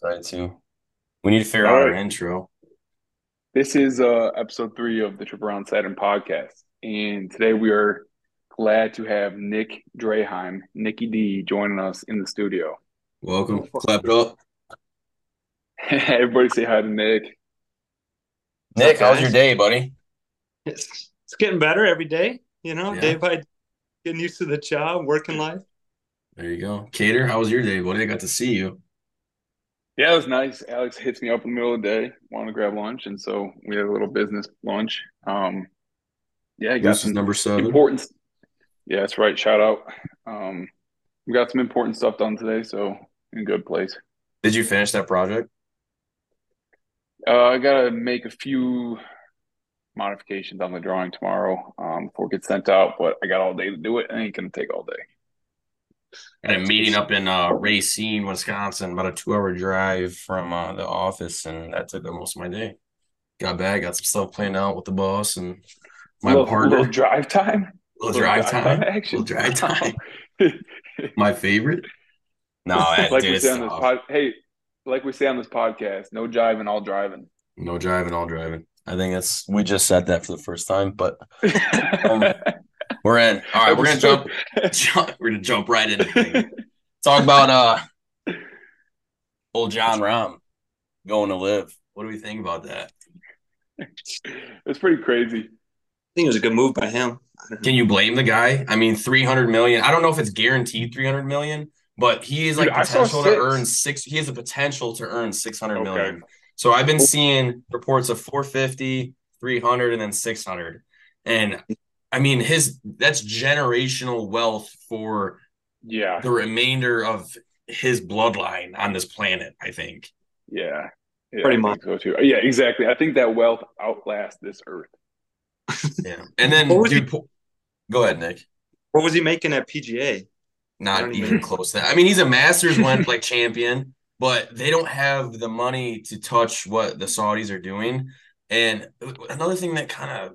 Excited too. We need to figure out our intro. This is uh, episode three of the Trip Around Saturn podcast. And today we are glad to have Nick Draheim, Nicky D, joining us in the studio. Welcome. Clap it up. Everybody say hi to Nick. Nick, how's your day, buddy? It's, it's getting better every day, you know, Yeah. day by day, getting used to the job, working life. There you go. Cater, how was your day, buddy? I got to see you. Yeah, it was nice. Alex hits me up in the middle of the day, wanted to grab lunch, and so we had a little business lunch. Um, yeah, got This is some number seven. important. Yeah, that's right. Shout out. Um, we got some important stuff done today, so in good place. Did you finish that project? Uh, I gotta make a few modifications on the drawing tomorrow um, before it gets sent out, but I got all day to do it. It ain't gonna take all day. I had a meeting up in uh, Racine, Wisconsin, about a two-hour drive from uh, the office, and that took up most of my day. Got back, got some stuff planned out with the boss and my little, partner. little drive time. Little drive time. action. Little drive time. My favorite. No, like dude, we say on this pod, hey, like we say on this podcast, no jiving, all driving. No driving, all driving. I think that's we just said that for the first time, but Um, we're in. All right, we're gonna jump, jump we're gonna jump right into things. Talk about uh old Jon Rahm going to LIV. What do we think about that? it's pretty crazy. I think it was a good move by him. Can you blame the guy? I mean, 300 million. I don't know if it's guaranteed 300 million, but he is like Dude, I saw potential to six. earn six. He has the potential to earn 600 Okay. million. So I've been seeing reports of 450, 300, and then 600. And I mean, his that's generational wealth for Yeah, the remainder of his bloodline on this planet, I think. yeah, yeah Pretty much. so too. Yeah, exactly. I think that wealth outlasts this earth. Yeah. And then, What was dude, po- go ahead, Nick. What was he making at PGA? Not even even- close to that. I mean, he's a Masters went like champion, but they don't have the money to touch what the Saudis are doing. And another thing that kind of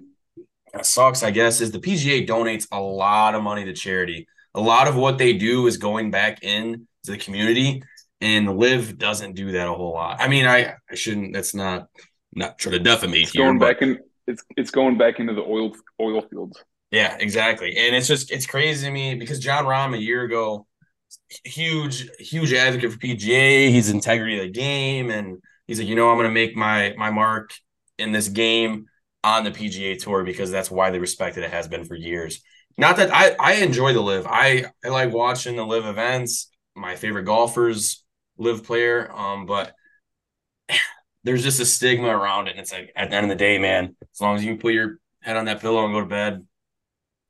sucks, I guess, is the PGA donates a lot of money to charity. A lot of what they do is going back in to the community, and LIV doesn't do that a whole lot. I mean, I, I shouldn't. That's not not trying to defamate It's here, going but- back in. It's it's going back into the oil oil fields. Yeah, exactly. And it's just it's crazy to me because Jon Rahm a year ago, huge, huge advocate for PGA. He's integrity of the game, and he's like, you know, I'm gonna make my my mark in this game on the PGA tour because that's why they respect it. Has been for years. Not that I I enjoy the LIV. I I like watching the LIV events. My favorite golfers, LIV player. Um, but there's just a stigma around it. And it's like at the end of the day, man, as long as you put your head on that pillow and go to bed,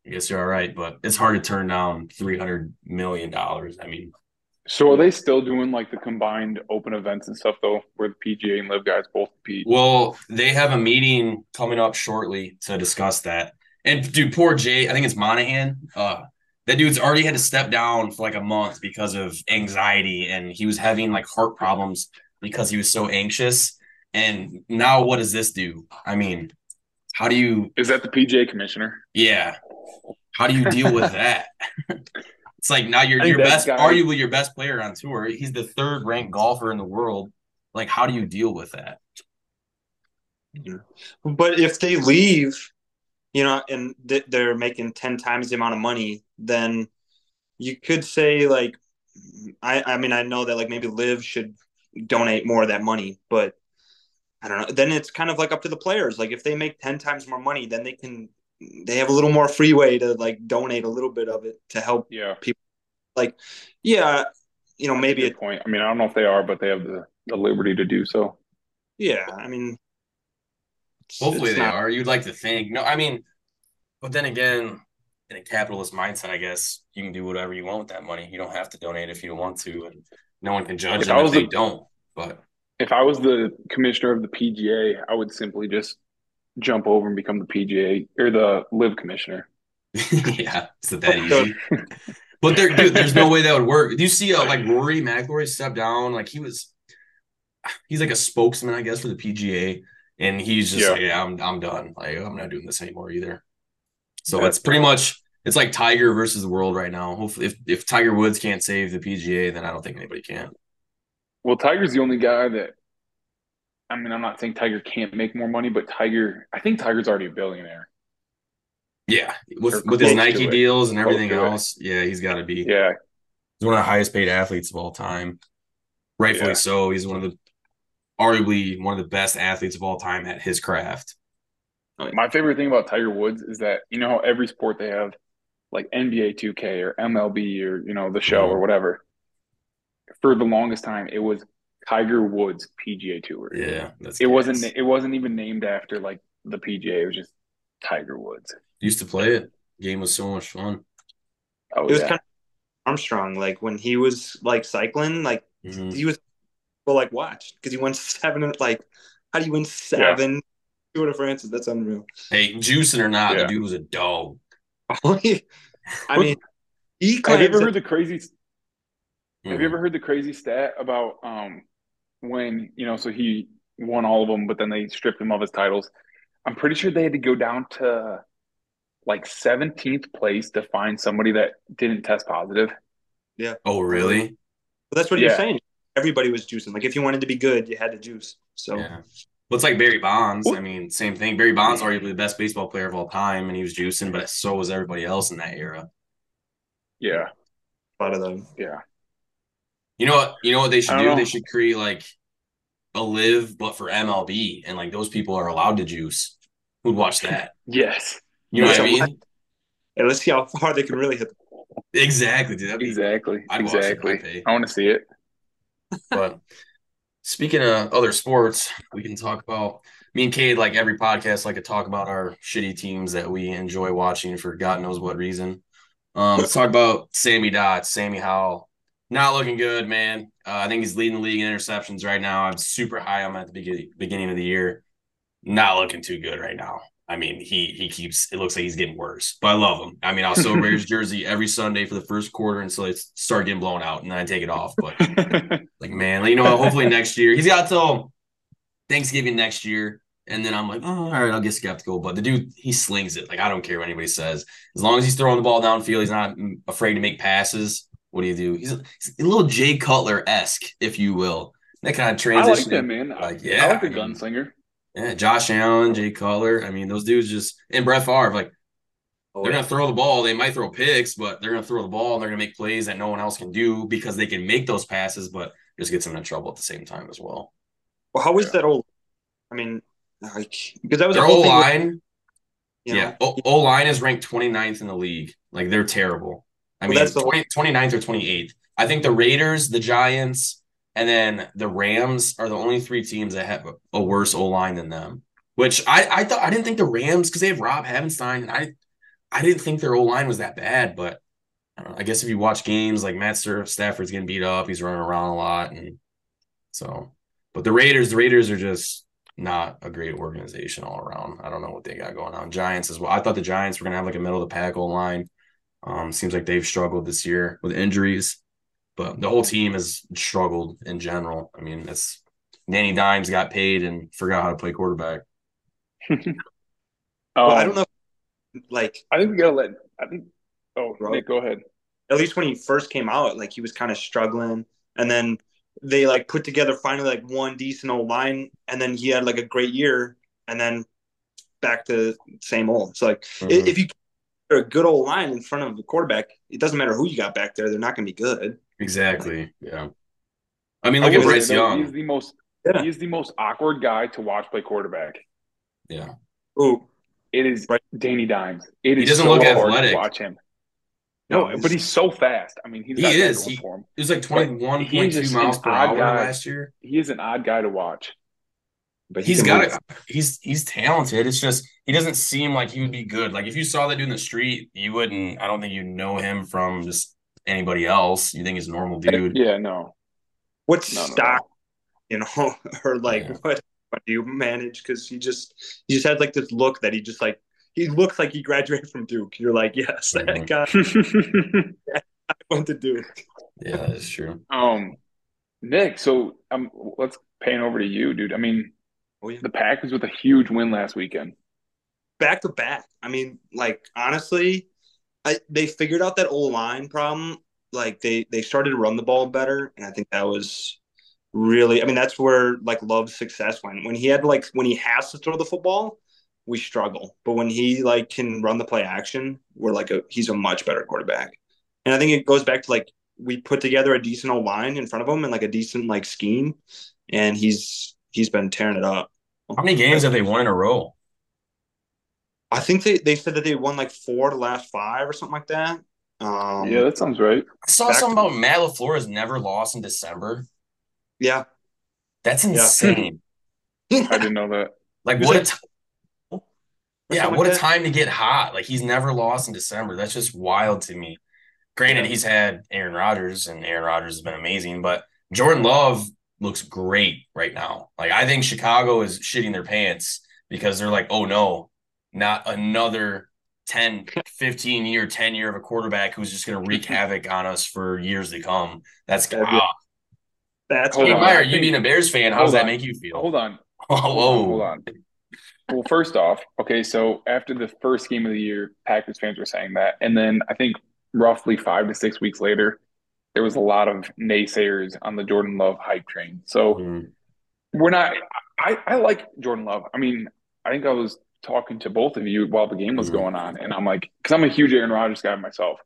I guess you're all right, but it's hard to turn down three hundred million dollars. I mean, So are they still doing like the combined open events and stuff though, where the PGA and LIV guys both compete? well, they have a meeting coming up shortly to discuss that. And dude, poor Jay, I think it's Monahan. Uh, that dude's already had to step down for like a month because of anxiety, and he was having like heart problems because he was so anxious. And now, what does this do? I mean, how do you Is that the PGA commissioner? Yeah. How do you deal with that? It's like now you're your best, guy- arguably your best player on tour. He's the third ranked golfer in the world. Like, how do you deal with that? But if they leave, you know, and th- they're making 10 times the amount of money, then you could say, like, I, I mean, I know that, like, maybe LIV should donate more of that money, but I don't know. Then it's kind of like up to the players. Like, if they make 10 times more money, then they can, they have a little more freeway to, like, donate a little bit of it to help. Yeah, people. Like, Yeah, you know, maybe good it, point. I mean, I don't know if they are, but they have the, the liberty to do so. yeah, I mean, it's- Hopefully it's they not- are. You'd like to think. No, I mean, but then again, in a capitalist mindset, I guess you can do whatever you want with that money. You don't have to donate if you don't want to, and no one can judge If them I if was they a- don't. But If I was the commissioner of the PGA, I would simply just jump over and become the PGA or the LIV commissioner. yeah, is it that easy? But there, dude, there's no way that would work. Do you see, uh, like Rory McIlroy step down? Like he was, he's like a spokesman, I guess, for the PGA, and he's just Yeah. like, yeah, I'm, I'm done. Like I'm not doing this anymore either. So That's it's pretty much, it's like Tiger versus the world right now. Hopefully, if if Tiger Woods can't save the PGA, then I don't think anybody can. Well, Tiger's the only guy that. I mean, I'm not saying Tiger can't make more money, but Tiger, I think Tiger's already a billionaire. Yeah, with with his Nike deals and everything to it. else, yeah, he's got to be. Yeah, He's one of the highest paid athletes of all time. Rightfully Yeah. so. He's one of the arguably one of the best athletes of all time at his craft. my favorite thing about Tiger Woods is that you know how every sport they have like NBA 2K or MLB or you know the show or mm-hmm. whatever. For the longest time, it was Tiger Woods PGA Tour. Yeah, that's It wasn't. It wasn't even named after like the PGA. It was just Tiger Woods. Used to play it. Game was so much fun. Oh It was yeah. kind of Armstrong, like when he was like cycling, like Mhm. he was well, like watch because he won seven. Like, how do you win seven Tour de France? That's unreal. Hey, juicing or not, Yeah. the dude was a dog. I mean, he Have you ever heard the crazy? Have Mhm. you ever heard the crazy stat about um when you know? So he won all of them, but then they stripped him of his titles. I'm pretty sure they had to go down to like 17th place to find somebody that didn't test positive. Yeah. Oh, really? But that's what Yeah. you're saying. Everybody was juicing. Like if you wanted to be good, you had to juice. So Yeah. Well, it's like Barry Bonds. What? I mean, same thing. Barry Bonds arguably the best baseball player of all time, and he was juicing, but so was everybody else in that era. Yeah, a lot of them. yeah. You know what? You know what they should don't know. They should create like a LIV, but for MLB, and like those people are allowed to juice. Who'd watch that? Yes, You know what I mean? Hey, let's see how far they can really hit. Exactly, dude. Be exactly, I'd watch it I exactly. I want to see it. But speaking of other sports, we can talk about me and Cade, like every podcast, like to talk about our shitty teams that we enjoy watching for God knows what reason. Um, let's talk about Sammy Dots, Sammy Howell. Not looking good, man. Uh, I think he's leading the league in interceptions right now. I'm super high on him at the beginning beginning of the year. Not looking too good right now. I mean, he he keeps it looks like he's getting worse, but I love him. I mean, I'll still wear his jersey every Sunday for the first quarter until it start getting blown out, and then I take it off. But like, man, you know, what, hopefully next year he's got till Thanksgiving next year, and then I'm like, oh, all right, I'll get skeptical. But the dude, he slings it. Like, I don't care what anybody says, as long as he's throwing the ball downfield, he's not afraid to make passes. What do you do? He's a, he's a little Jay Cutler esque, if you will. That kind of transition. I transition. like that man. Like, I yeah, like the gunslinger. Yeah, Josh Allen, Jay Cutler. I mean, those dudes just and Brett Favre, like Oh, they're yeah. gonna throw the ball. They might throw picks, but they're gonna throw the ball and they're gonna make plays that no one else can do because they can make those passes, but just gets them in trouble at the same time as well. Well, how was Yeah. that old? I mean, like because that was Their a whole O thing with- line, you know, yeah, O line is ranked 29th in the league. Like they're terrible. I Well, mean, that's the- 20, 29th or 28th. I think the Raiders, the Giants, and then the Rams are the only three teams that have a, worse O line than them. Which I I thought I didn't think the Rams because they have Rob Havenstein and I I didn't think their O line was that bad, but I, don't know, I guess if you watch games like Matt Stafford's getting beat up, he's running around a lot, and so. But the Raiders, the Raiders are just not a great organization all around. I don't know what they got going on. Giants as well. I thought the Giants were gonna have like a middle of the pack O line. Um, seems like they've struggled this year with injuries, but the whole team has struggled in general. I mean, it's Danny Dimes got paid and forgot how to play quarterback. well, I Um, don't know. Like I think we gotta let. I think. Oh, Bro. Nick, go ahead. at least when he first came out, like he was kind of struggling, and then they like put together finally like one decent O line, and then he had like a great year, and then back to same old. So like i- Mhm. if you get a good O line in front of the quarterback, it doesn't matter who you got back there; they're not going to be good. Exactly. Yeah. I mean, I look at Bryce though, Young. He's the most. Yeah. He's the most awkward guy to watch play quarterback. Yeah. Ooh, It is Right. Danny Dimes. It He doesn't so look hard athletic. to watch him. No, No, but he's so fast. I mean, he's He got that is. going He- for him. It was like twenty one he's point miles per hour guy. last year. He is an odd guy to watch. But he He's can got it. He's he's talented. It's just he doesn't seem like he would be good. Like if you saw that dude in the street, you wouldn't. I don't think you know him from just anybody else. You think he's a normal dude. Yeah, no. What No, no, stock, you know, or like Yeah. what, what do you manage? Because he just he just had like this look that he just like he looks like he graduated from Duke. You're like, yes, Mhm. that guy I went to Duke. Yeah, that is true. um, Nick. So um, let's pan over to you, dude. I mean, Oh yeah, the Packers with a huge win last weekend. back to back. I mean, like honestly, I they figured out that O line problem. Like they they started to run the ball better, and I think that was really. I mean, that's where like Love's success went. When he had like when he has to throw the football, we struggle. But when he like can run the play action, we're like a he's a much better quarterback. And I think it goes back to like we put together a decent O line in front of him and like a decent like scheme, and he's he's been tearing it up. How many games have they won in a row? I think they, they said that they won like four to last five or something like that. Um, yeah, that sounds right. I saw Back something to- about Matt LaFleur has never lost in December. yeah. That's insane. I didn't know that. Like He what a like- t- yeah, what like a time to get hot. Like he's never lost in December. That's just wild to me. Granted, Yeah. he's had Aaron Rodgers, and Aaron Rodgers has been amazing, but Jordan Love looks great right now. Like I think Chicago is shitting their pants because they're like, oh no, not another 10, 15 year, 10 year of a quarterback who's just gonna wreak havoc on us for years to come. That's That'd be- ah. That's Hey. Meyer, you being a Bears fan, how does that on. make you feel? Hold on. Oh, Hold whoa. on, hold on. Well, first off, okay, so after the first game of the year, Packers fans were saying that. And then I think roughly five to six weeks later, there was a lot of naysayers on the Jordan Love hype train. So Mm. we're not, I, I like Jordan Love. I mean, I think I was talking to both of you while the game was Mhm. going on, and I'm like, because I'm a huge Aaron Rodgers guy myself.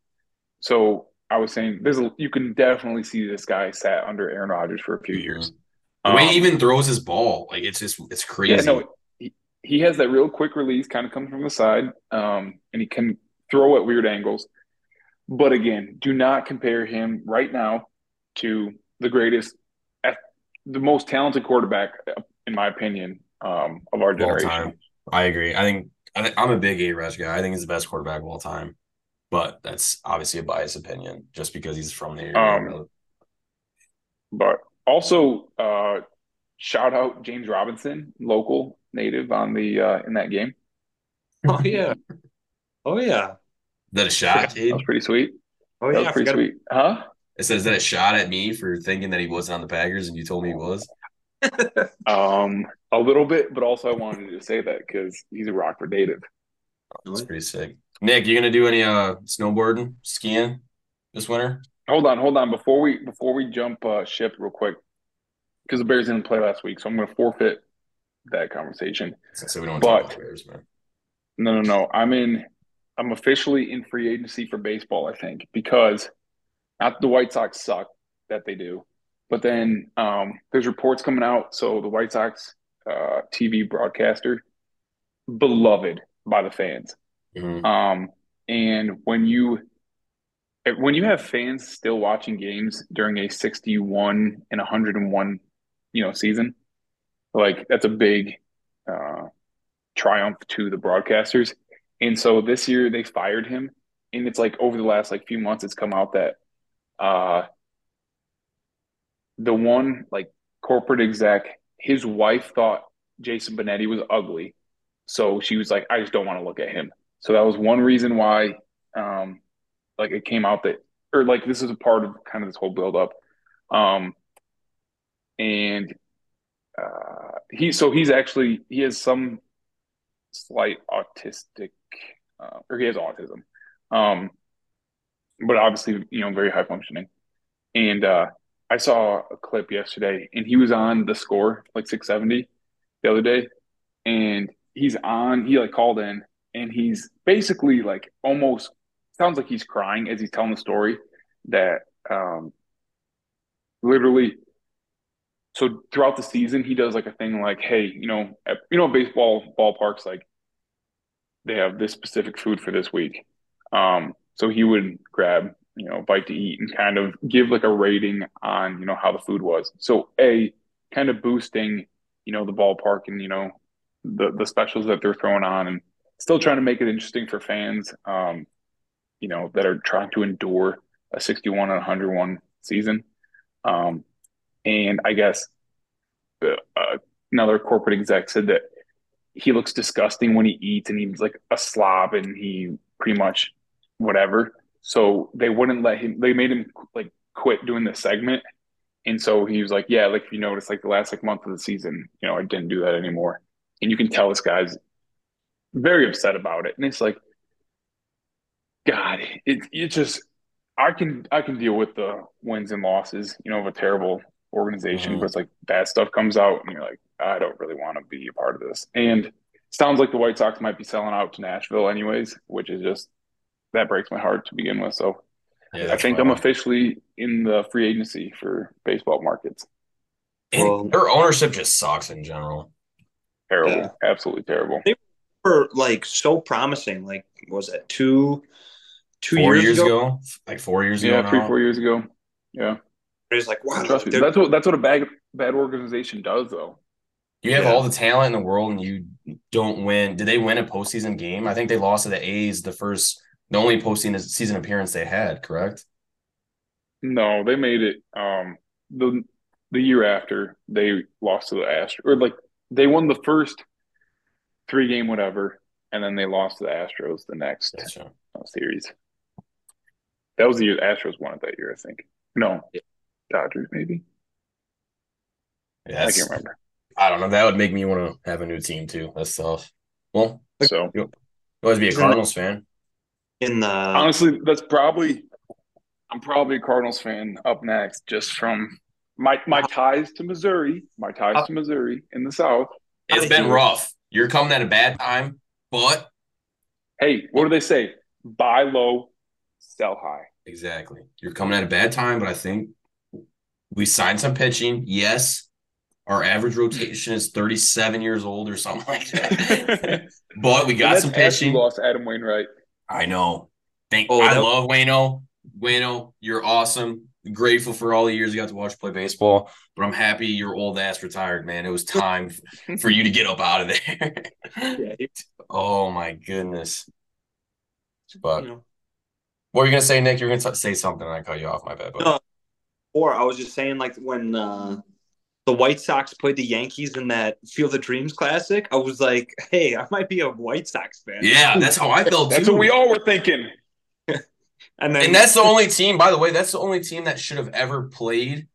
So I was saying, there's a, you can definitely see this guy sat under Aaron Rodgers for a few Mhm. years. The way Um, he even throws his ball, like it's just it's crazy. yeah, no, he, he has that real quick release, kind of comes from the side, um, and he can throw at weird angles. But again, do not compare him right now to the greatest, the most talented quarterback, in my opinion, um, of our Of all generation. time. I agree. I think I think, I'm a big A Rush guy. I think he's the best quarterback of all time. But that's obviously a biased opinion just because he's from the area. Um, But also, uh, shout out James Robinson, local native on the uh, in that game. oh yeah. Oh yeah. Is that a shot, Cade? That was pretty sweet. Oh That yeah. was pretty forgot- sweet, huh? It says, is that a shot at me for thinking that he wasn't on the Packers and you told me he was? Um, a little bit, but also I wanted to say that because he's a Rockford native. That's pretty sick. Nick, you gonna do any uh snowboarding, skiing this winter? Hold on, hold on. Before we before we jump uh, ship real quick, because the Bears didn't play last week, so I'm going to forfeit that conversation. So we don't talk about But- Bears, man. No, no, no. I'm in. I'm officially in free agency for baseball. I think because not the White Sox suck that they do, but then um, there's reports coming out. So the White Sox uh, TV broadcaster, beloved by the fans, Mhm. Um, and when you when you have fans still watching games during a 61 and 101, you know, season, like that's a big uh, triumph to the broadcasters. And so this year they fired him, and it's like over the last like few months, it's come out that uh, the one like corporate exec, his wife thought Jason Benetti was ugly, so she was like, I just don't want to look at him. So that was one reason why, um, like it came out that, or like this is a part of kind of this whole buildup. Um, and uh, he, so he's actually, he has some slight autistic, uh, or he has autism. Um, but obviously, you know, very high functioning. And uh, I saw a clip yesterday and he was on the score, like 670 the other day. And he's on, he like called in and he's basically like almost sounds like he's crying as he's telling the story that um literally so throughout the season he does like a thing like hey you know at, you know baseball ballparks like they have this specific food for this week um so he would grab you know bite to eat and kind of give like a rating on you know how the food was so a kind of boosting you know the ballpark and you know the the specials that they're throwing on and still trying to make it interesting for fans, um, you know, that are trying to endure a 61 and 101 season. Um, and I guess uh, another corporate exec said that he looks disgusting when he eats and he's like a slob and he pretty much whatever. So they wouldn't let him, they made him like quit doing the segment. And so he was like, yeah, like if you notice, like the last like month of the season, you know, I didn't do that anymore. And you can tell this guy's very upset about it. And it's like, God, it it just I can I can deal with the wins and losses, you know, of a terrible organization, mm-hmm. but it's like bad stuff comes out, and you're like, I don't really want to be a part of this. And sounds like the White Sox might be selling out to Nashville, anyways, which is just that breaks my heart to begin with. So Yeah, I think I'm wild. officially in the free agency for baseball markets. And Well- their ownership just sucks in general. Terrible, Yeah. absolutely terrible. They were like so promising. Like was it two two Four years, years, ago? ago? like four years ago. Yeah, three, now. four years ago. Yeah, It was like wow. trust me. That's what that's what a bad bad organization does, though. You have Yeah. all the talent in the world, and you don't win. Did they win a postseason game? I think they lost to the A's the first, the only postseason season appearance they had. Correct? No, they made it. Um, the the year after they lost to the Astros, or like they won the first three game whatever, and then they lost to the Astros the next Gotcha. uh, series. That was the year the Astros won it that year, I think. No, Dodgers maybe. Yeah, I can't remember. I don't know. That would make me want to have a new team too. That's tough. Well, So you always be a Cardinals fan. in the honestly, that's probably I'm probably a Cardinals fan up next, just from my my ties to Missouri, my ties to Missouri in the South. It's been rough. You're coming at a bad time, but Hey, what do they say? Buy low, sell high. exactly, you're coming at a bad time. But I think we signed some pitching. Yes, our average rotation is 37 years old or something like that. but we got And some pitching. after we lost Adam Wainwright. I know. Thank. Oh, I that- love Wayno. Wayno, you're awesome. Grateful for all the years you got to watch play baseball. But I'm happy your old ass retired, man. It was time for you to get up out of there. yeah, it- oh my goodness. But you know. what were you gonna say, Nick? You're gonna t- say something, and I cut you off. My bad. But No. Or I was just saying, like when uh, the White Sox played the Yankees in that Field of Dreams Classic, I was like, "Hey, I might be a White Sox fan." yeah, that's how I felt That's too. what we all were thinking. and then and that's the only team, by the way, that's the only team that should have ever played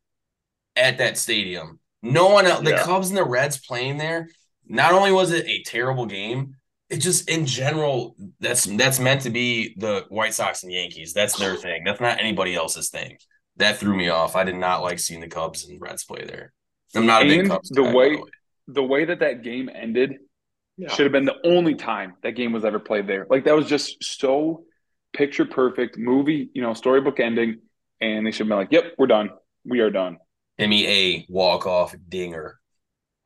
at that stadium. No one else, the Cubs and the Reds playing there. Not only was it a terrible game, it just in general, that's that's meant to be the White Sox and Yankees. That's their thing. That's not anybody else's thing. That threw me off. I did not like seeing the Cubs and Reds play there. I'm not a big Cubs the guy, by way- the way. The way that that game ended Yeah. should have been the only time that game was ever played there. Like that was just so picture perfect movie, you know, storybook ending, and they should have been like, "Yep, we're done. We are done." Emmy A walk off dinger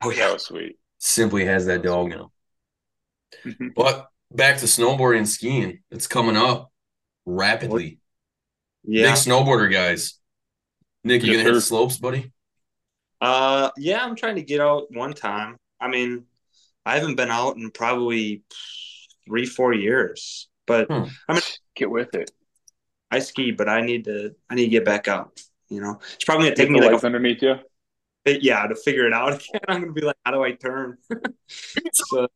oh That yeah, was sweet. simply has that dog in him. Mhm. But back to snowboarding and skiing. It's coming up rapidly. yeah. Big snowboarder guys. Nick, you Yes, gonna hit the slopes, buddy? Uh, yeah, I'm trying to get out one time. I mean, I haven't been out in probably three, four years, but Hmm. I'm gonna get with it. I ski, but I need to, I need to get back out. You know, it's probably gonna Take take the me like, legs underneath you. a, yeah, to figure it out again. I'm gonna be like, how do I turn? so,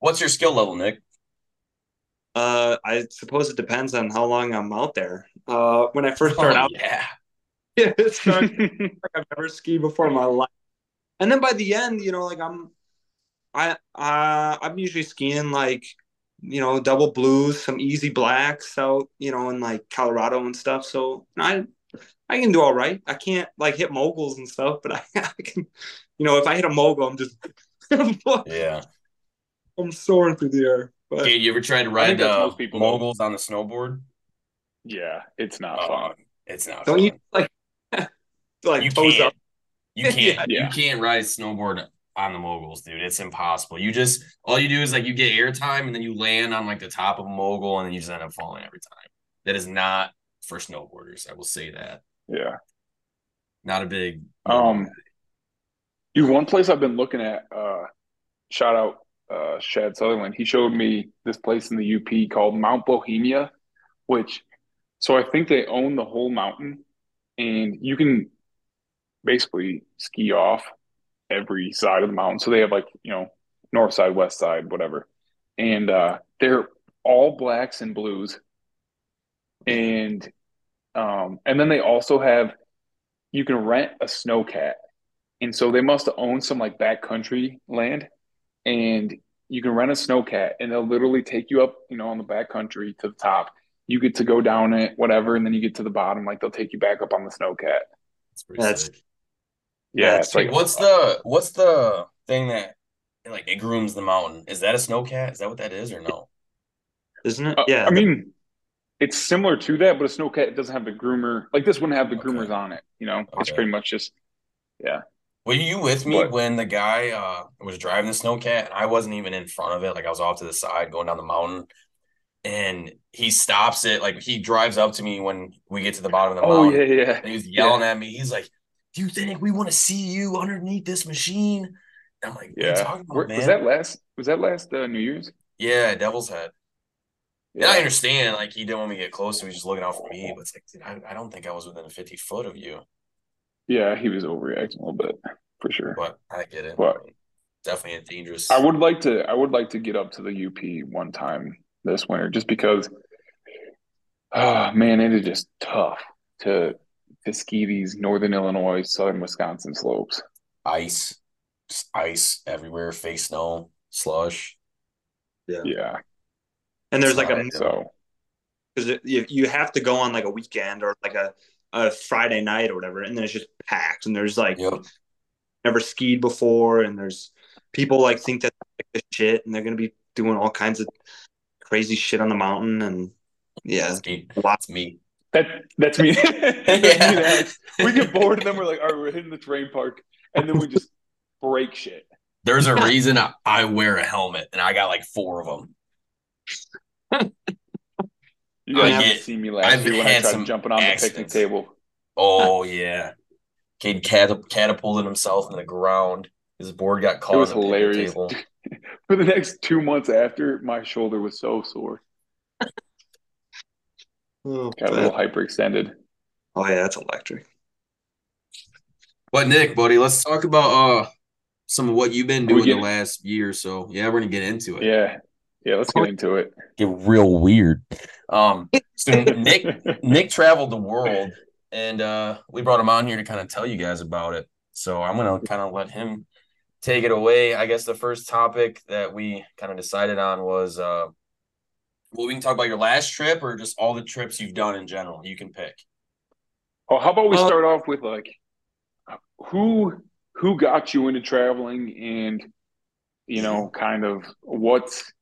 What's your skill level, Nick? uh, I suppose it depends on how long I'm out there. Uh, when I first started Oh, out, yeah. it started like I've never skied before in my life. And then by the end, you know, like I'm, I, uh, I'm usually skiing like, you know, double blues, some easy blacks out, you know, in like Colorado and stuff. So I, I can do all right. I can't like hit moguls and stuff, but I, I can, you know, if I hit a mogul, I'm just, Yeah. I'm soaring through the air. But Okay, you ever tried to ride think uh, most people, though. moguls on the snowboard? Yeah, it's not Uh, fun. it's not. don't fun. you like, like You pose can't. up? You can't. Yeah. You can't ride snowboard on the moguls, dude. It's impossible. You just all you do is like you get airtime and then you land on like the top of a mogul and then you just end up falling every time. That is not for snowboarders. I will say that. Yeah. Not a big. Um, you one place I've been looking at. Uh, shout out uh, Shad Sutherland. He showed me this place in the UP called Mount Bohemia, which so I think they own the whole mountain, and you can basically ski off every side of the mountain. So they have like you know north side, west side, whatever, and uh, they're all blacks and blues, and um, and then they also have you can rent a snowcat. And so they must own some like backcountry land. And you can rent a snowcat and they'll literally take you up, you know, on the backcountry to the top. You get to go down it, whatever, and then you get to the bottom, like they'll take you back up on the snowcat. That's pretty That's- sick. Yeah, That's it's like what's the what's the thing that like it grooms the mountain? Is that a snowcat? Is that what that is or no? isn't it? Uh, yeah. I mean, it's similar to that, but a snowcat doesn't have the groomer. Like this wouldn't have the Okay. groomers on it. You know, it's pretty much just yeah. Were you with me What? when the guy uh was driving the snowcat and I wasn't even in front of it? Like I was off to the side going down the mountain. And he stops it, like he drives up to me when we get to the bottom of the oh mountain. yeah, yeah. And he's yelling at me. He's like, Do you think we want to see you underneath this machine? And I'm like, What are you Yeah. talking about, Where- man? was that last? Was that last uh, New Year's? yeah, Devil's Head. Yeah. And I understand, like he didn't want me to get close, so he's just looking out for me. But it's like, dude, I, I don't think I was within 50 foot of you. Yeah, he was overreacting a little bit for sure. But I get it. But- definitely a dangerous. I would like to. I would like to get up to the UP one time this winter, just because. Oh man, it is just tough to to ski these northern Illinois, southern Wisconsin slopes. ice, just ice everywhere, face snow, slush. Yeah, Yeah. and there's like a so because you you have to go on like a weekend or like a a Friday night or whatever, and then it's just packed, and there's like Yep. never skied before, and there's people like think that like the shit, and they're gonna be doing all kinds of crazy shit on the mountain, and yeah, That's me. lots. That's me. that that's me. That's me Yeah. and We get bored, and then we're like, all right, we're hitting the train park, and then we just break shit. There's a reason I, I wear a helmet, and I got like four of them. You guys I didn't get- see me last I've year when I tried jumping on the picnic table. Oh yeah, Cade cat- catapulted himself in the ground. His board got caught It was on the table. For the next two months after, my shoulder was so sore. Oh, Got a little hyperextended. oh yeah, that's electric. But Nick, buddy, let's talk about uh some of what you've been We doing the last year or so. Yeah, we're gonna get into it. Yeah. Yeah, let's get into it. Get real weird. Um, so Nick Nick traveled the world, and uh, we brought him on here to kind of tell you guys about it. So I'm gonna kind of let him take it away. I guess the first topic that we kind of decided on was uh, well, we can talk about your last trip or just all the trips you've done in general. You can pick. Oh, how about we Uh, start off with like who who got you into traveling and you know kind of what's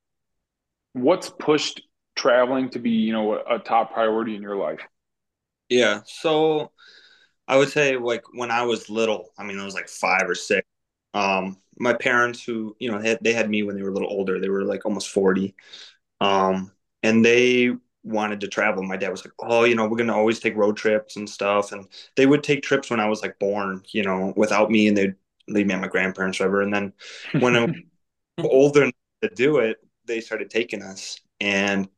what's pushed traveling to be you know a, a top priority in your life Yeah. So I would say like when I was little, I mean, I was like five or six. Um, my parents who, you know, they had, they had me when they were a little older. They were like almost 40. Um, and they wanted to travel. My dad was like, "Oh, you know, we're going to always take road trips and stuff." And they would take trips when I was like born, you know, without me and they'd leave me at my grandparents forever. And then when I was older enough to do it, they started taking us. And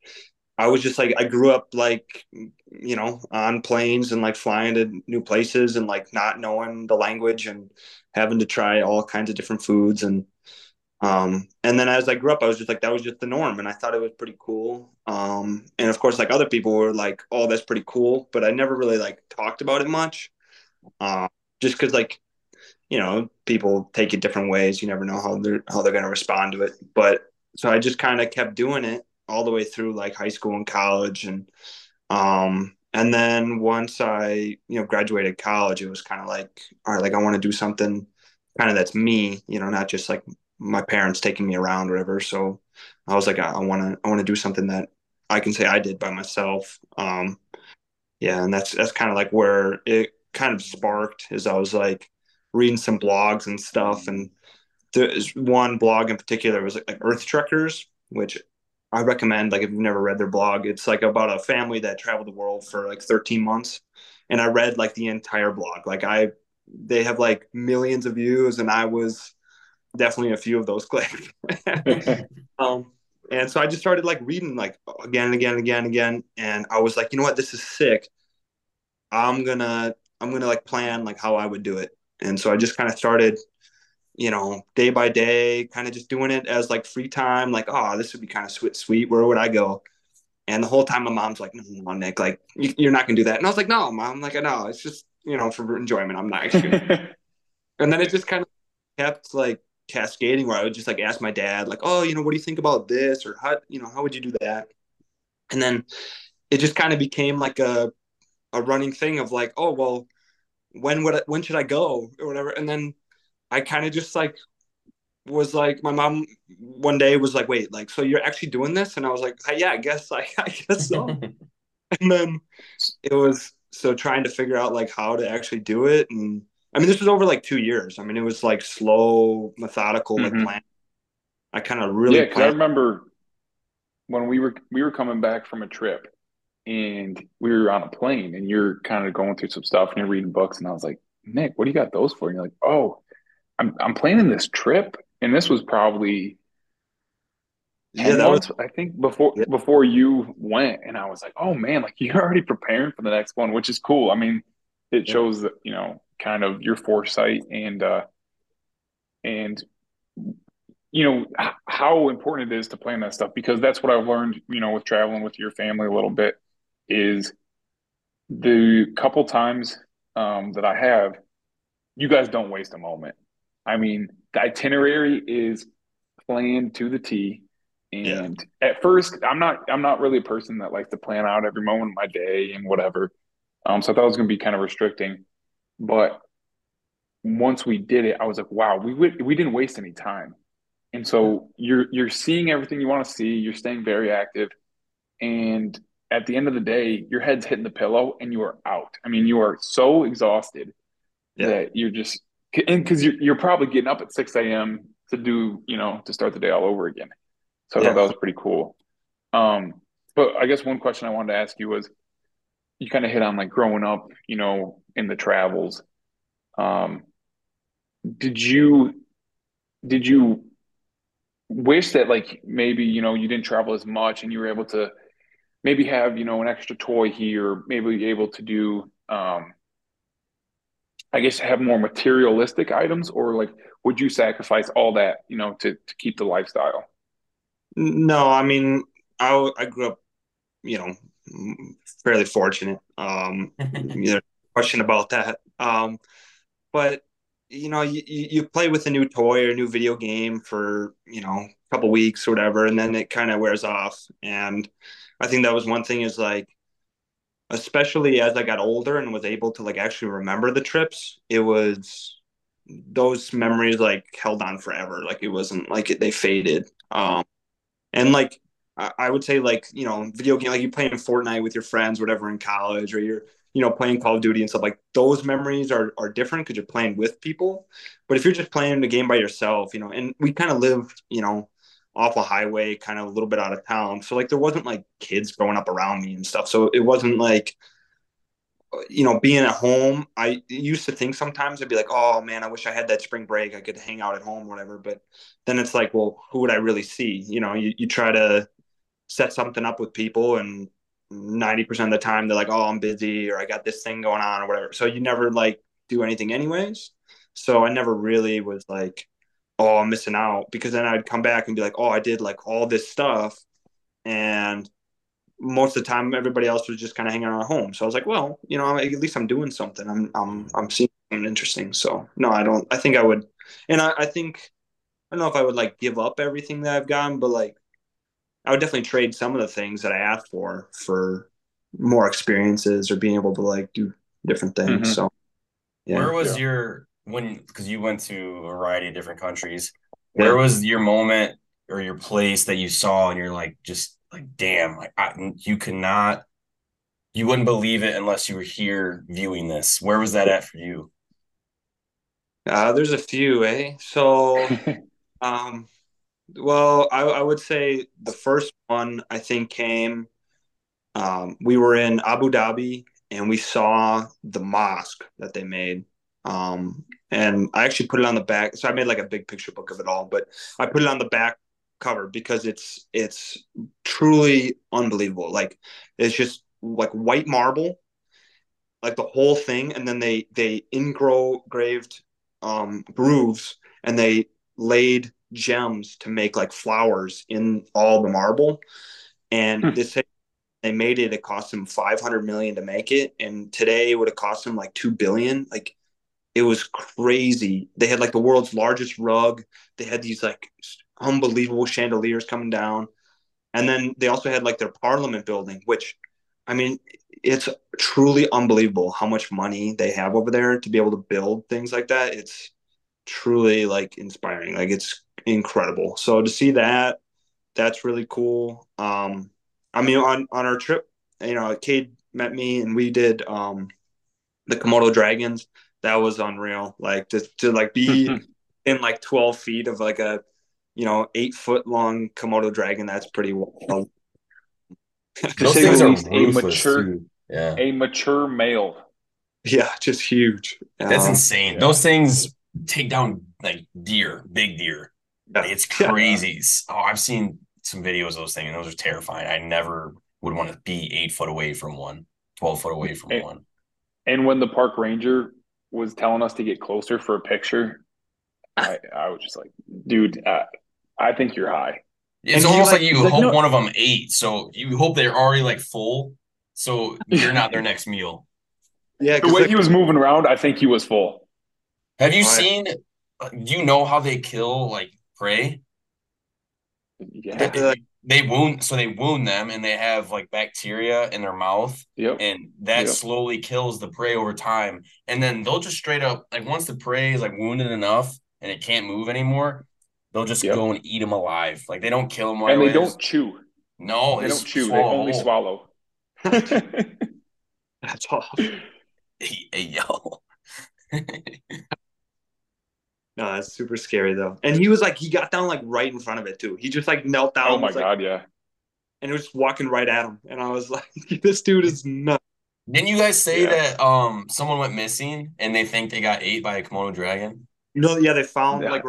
I was just like, I grew up like, you know, on planes and like flying to new places and like not knowing the language and having to try all kinds of different foods. And, um, and then as I grew up, I was just like, that was just the norm. And I thought it was pretty cool. Um, and of course, like other people were like, oh, that's pretty cool. But I never really like talked about it much. Um, just cause like, you know, people take it different ways. You never know how they're, how they're going to respond to it. But so I just kind of kept doing it all the way through like high school and college and um and then once i you know graduated college it was kind of like all right like i want to do something kind of that's me you know not just like my parents taking me around or whatever. So i was like i want to i want to do something that i can say i did by myself. Um yeah and that's that's kind of like where it kind of sparked as i was like reading some blogs and stuff. And there's one blog in particular was like earth trekkers which I recommend, like, if you've never read their blog, it's like about a family that traveled the world for like 13 months. And I read like the entire blog. Like, I, they have like millions of views, and I was definitely a few of those clicks. um, and so I just started like reading like again and again and again and again. And I was like, you know what, this is sick. I'm gonna, I'm gonna like plan like how I would do it. And so I just kind of started you know, day by day, kind of just doing it as like free time, like, oh, this would be kind of sweet, sweet. Where would I go? And the whole time, my mom's like, no, no, Nick, like, you, are not gonna do that. And I was like, no, mom, like, I know, it's just, you know, for enjoyment. I'm not and then it just kind of kept like cascading, where I would just like ask my dad, like, oh, you know, what do you think about this, or how, you know, how would you do that? And then it just kind of became like a a running thing of like, oh, well, when would I, when should I go or whatever. And then I kind of just like was like my mom one day was like, wait, like so you're actually doing this? And I was like, yeah, I guess I, I guess so. and then it was so trying to figure out like how to actually do it and I mean, this was over like two years. I mean, it was like slow, methodical, mm-hmm. like plan. I kind of really yeah. Because I remember when we were we were coming back from a trip, and we were on a plane, and you're kind of going through some stuff, and you're reading books, and I was like, Nick, what do you got those for? And you're like, oh, I'm I'm planning this trip, and this was probably yeah, that was I think before yeah. before you went, and I was like, oh man, like you're already preparing for the next one, which is cool. I mean, it shows that you know kind of your foresight and uh and you know how important it is to plan that stuff because that's what I've learned, you know, with traveling with your family a little bit is the couple times um, that I have, you guys don't waste a moment. I mean, the itinerary is planned to the T. And yeah. at first, I'm not I'm not really a person that likes to plan out every moment of my day and whatever. Um, so I thought it was going to be kind of restricting, but once we did it, I was like, wow, we we didn't waste any time. And so you're you're seeing everything you want to see. You're staying very active, and at the end of the day, your head's hitting the pillow and you are out. I mean, you are so exhausted yeah. that you're just and because you're you're probably getting up at six a.m. to do you know to start the day all over again. So I yeah. thought that was pretty cool. Um, but I guess one question I wanted to ask you was, you kind of hit on like growing up, you know, in the travels. Um, did you did you wish that like maybe you know you didn't travel as much and you were able to maybe have you know an extra toy here maybe be able to do um i guess have more materialistic items or like would you sacrifice all that you know to to keep the lifestyle no i mean i i grew up you know fairly fortunate um you know question about that um but you know, you, you play with a new toy or a new video game for, you know, a couple weeks or whatever, and then it kind of wears off. And I think that was one thing is like, especially as I got older and was able to like actually remember the trips, it was those memories like held on forever. Like it wasn't like it, they faded. Um, and like, I, I would say like, you know, video game, like you playing Fortnite with your friends, whatever in college, or you're, you know, playing Call of Duty and stuff like those memories are are different because you're playing with people. But if you're just playing the game by yourself, you know, and we kind of live, you know, off a highway, kind of a little bit out of town. So like there wasn't like kids growing up around me and stuff. So it wasn't like you know, being at home, I used to think sometimes I'd be like, oh man, I wish I had that spring break. I could hang out at home, whatever. But then it's like, well, who would I really see? You know, you, you try to set something up with people and 90% of the time they're like, oh, I'm busy or I got this thing going on or whatever. So you never like do anything anyways. So I never really was like, oh, I'm missing out because then I'd come back and be like, oh, I did like all this stuff. And most of the time everybody else was just kind of hanging around home. So I was like, well, you know, at least I'm doing something. I'm, I'm, I'm seeing something interesting. So no, I don't, I think I would, and I, I think, I don't know if I would like give up everything that I've gotten, but like I would definitely trade some of the things that I asked for for more experiences or being able to like do different things. Mm-hmm. So, yeah. Where was yeah. your when because you went to a variety of different countries? Where was your moment or your place that you saw and you're like just like damn, like I, you cannot, you wouldn't believe it unless you were here viewing this. Where was that at for you? Uh, there's a few, eh? So, um, well, I, I, would say the first one I think came. Um, we were in Abu Dhabi and we saw the mosque that they made. Um, and I actually put it on the back. So I made like a big picture book of it all, but I put it on the back cover because it's it's truly unbelievable. Like it's just like white marble, like the whole thing, and then they they engraved um, grooves and they laid gems to make like flowers in all the marble. And hmm. this they made it, it cost them 500 million to make it. And today it would have cost them like 2 billion. Like it was crazy. They had like the world's largest rug. They had these like unbelievable chandeliers coming down. And then they also had like their parliament building, which I mean, it's truly unbelievable how much money they have over there to be able to build things like that. It's truly like inspiring. Like it's incredible. So to see that, that's really cool. Um, I mean, on on our trip, you know, Cade met me and we did um the Komodo dragons. That was unreal. Like to to like be in like twelve feet of like a you know eight foot long Komodo dragon. That's pretty wild. Those things are a mature- too. Yeah, A mature male. Yeah, just huge. that's Um, insane. yeah. Those things take down like deer, big deer. yeah. Like, it's Yeah. crazy. Oh, I've seen some videos of those things, and those are terrifying. I never would want to be eight foot away from one, 12 foot away from Hey. one. And when the park ranger was telling us to get closer for a picture, I, I was just like, dude, uh, I think you're high. It's And almost like- like, you he's like, hope "No." one of them ate, so you hope they're already like full, so you're not their next meal. Yeah, The 'cause, way like, he was moving around, I think he was full. Have you seen? uh, Do you know how they kill like prey? Yeah. They- like, They wound, so they wound them, and they have like bacteria in their mouth, Yep. and that Yep. slowly kills the prey over time. And then they'll just straight up like once the prey is like wounded enough and it can't move anymore, they'll just Yep. go and eat them alive. Like they don't kill them right And they away. don't chew. No, They they don't chew. They only swallow. that's off. Hey, hey, yo. No, that's super scary though. And he was like, he got down like right in front of it too. He just like knelt down. oh my was, like, god, yeah. and it was walking right at him. And I was like, this dude is nuts. Didn't you guys say Yeah. that um someone went missing and they think they got ate by a Komodo dragon? No, yeah, they found Yeah. like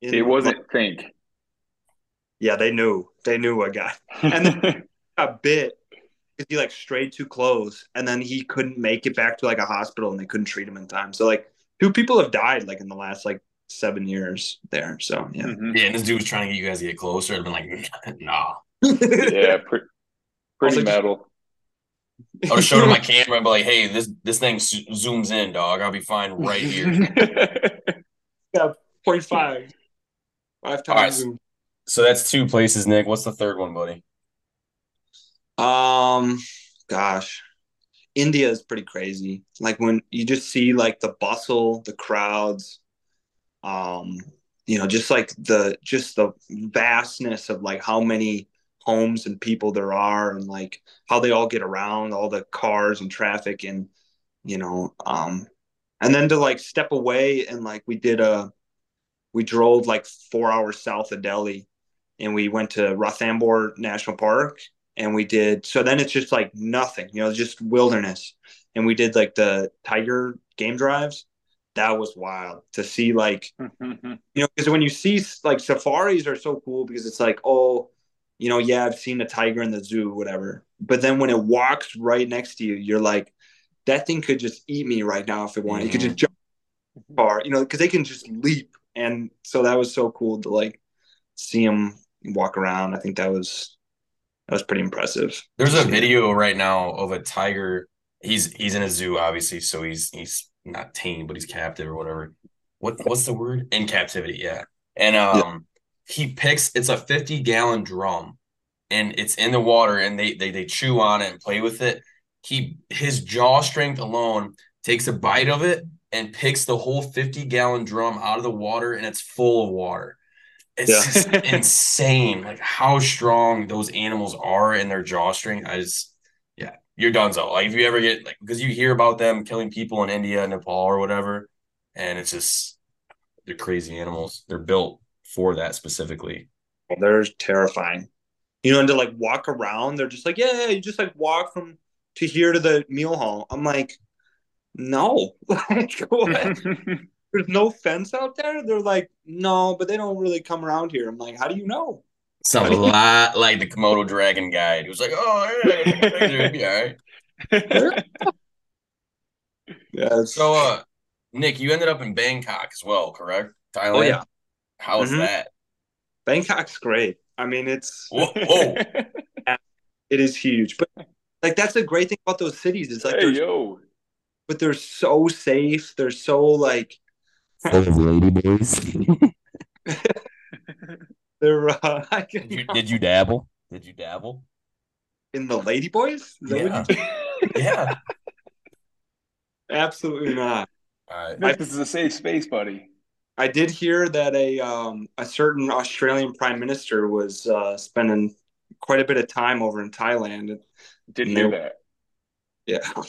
in- It wasn't think. Yeah, they knew. They knew what guy And then got bit because he like strayed too close, and then he couldn't make it back to like a hospital, and they couldn't treat him in time. So like two people have died like in the last like seven years there. So yeah, Mhm. Yeah, and this dude was trying to get you guys to get closer. I'd been like, nah. Yeah, pre- pretty Also, just- metal. I would show him my camera and be like, hey, this this thing zo- zooms in, dog. I'll be fine right here. yeah, point five, five All right. times. so that's two places, Nick. What's the third one, buddy? Um, gosh, India is pretty crazy. Like when you just see like the bustle, the crowds, um, you know, just like the just the vastness of like how many homes and people there are, and like how they all get around, all the cars and traffic, and you know, um, and then to like step away and like we did a, we drove like four hours south of Delhi, and we went to Ranthambore National Park and we did so then it's just like nothing you know just wilderness. And we did like the tiger game drives. That was wild to see like mm-hmm. you know because when you see like safaris are so cool because it's like oh you know yeah i've seen a tiger in the zoo whatever. But then when it walks right next to you you're like that thing could just eat me right now if it wanted. It could just mm-hmm. jump far you know because they can just leap. And so that was so cool to like see them walk around. I think that was that was pretty impressive There's a video right now of a tiger. He's he's in a zoo, obviously, so he's he's not tame, but he's captive or whatever. What what's the word? In captivity, yeah. And um he picks it's a 50 gallon drum and it's in the water and they they they chew on it and play with it. He his jaw strength alone takes a bite of it and picks the whole 50 gallon drum out of the water and it's full of water. It's Yeah. just insane, like how strong those animals are in their jaw strength. I just, yeah, you're done. So, like, if you ever get like, because you hear about them killing people in India, Nepal, or whatever, and it's just they're crazy animals. They're built for that specifically. they're terrifying you know and to like walk around they're just like yeah, yeah you just like walk from to here to the meal hall i'm like no like what? there's no fence out there they're like no but they don't really come around here i'm like how do you know Sounds a lot like the Komodo dragon guide. He was like, "Oh, yeah, it'd be all right." yeah So, uh, Nick, you ended up in Bangkok as well, correct? Thailand. Oh, yeah. How was Mhm. that? bangkok's great i mean it's Whoa, whoa. it is huge but like that's the great thing about those cities It's like hey yo. but they're so safe they're so like Full of ladyboys. they're uh, I can, Did you did you dabble? Did you dabble? In the Lady Boys? Is that what Yeah. Yeah. Absolutely not. All right. Nick, this is a safe space, buddy. I did hear that a um, a certain Australian prime minister was uh, spending quite a bit of time over in Thailand. Did No. hear that. Yeah.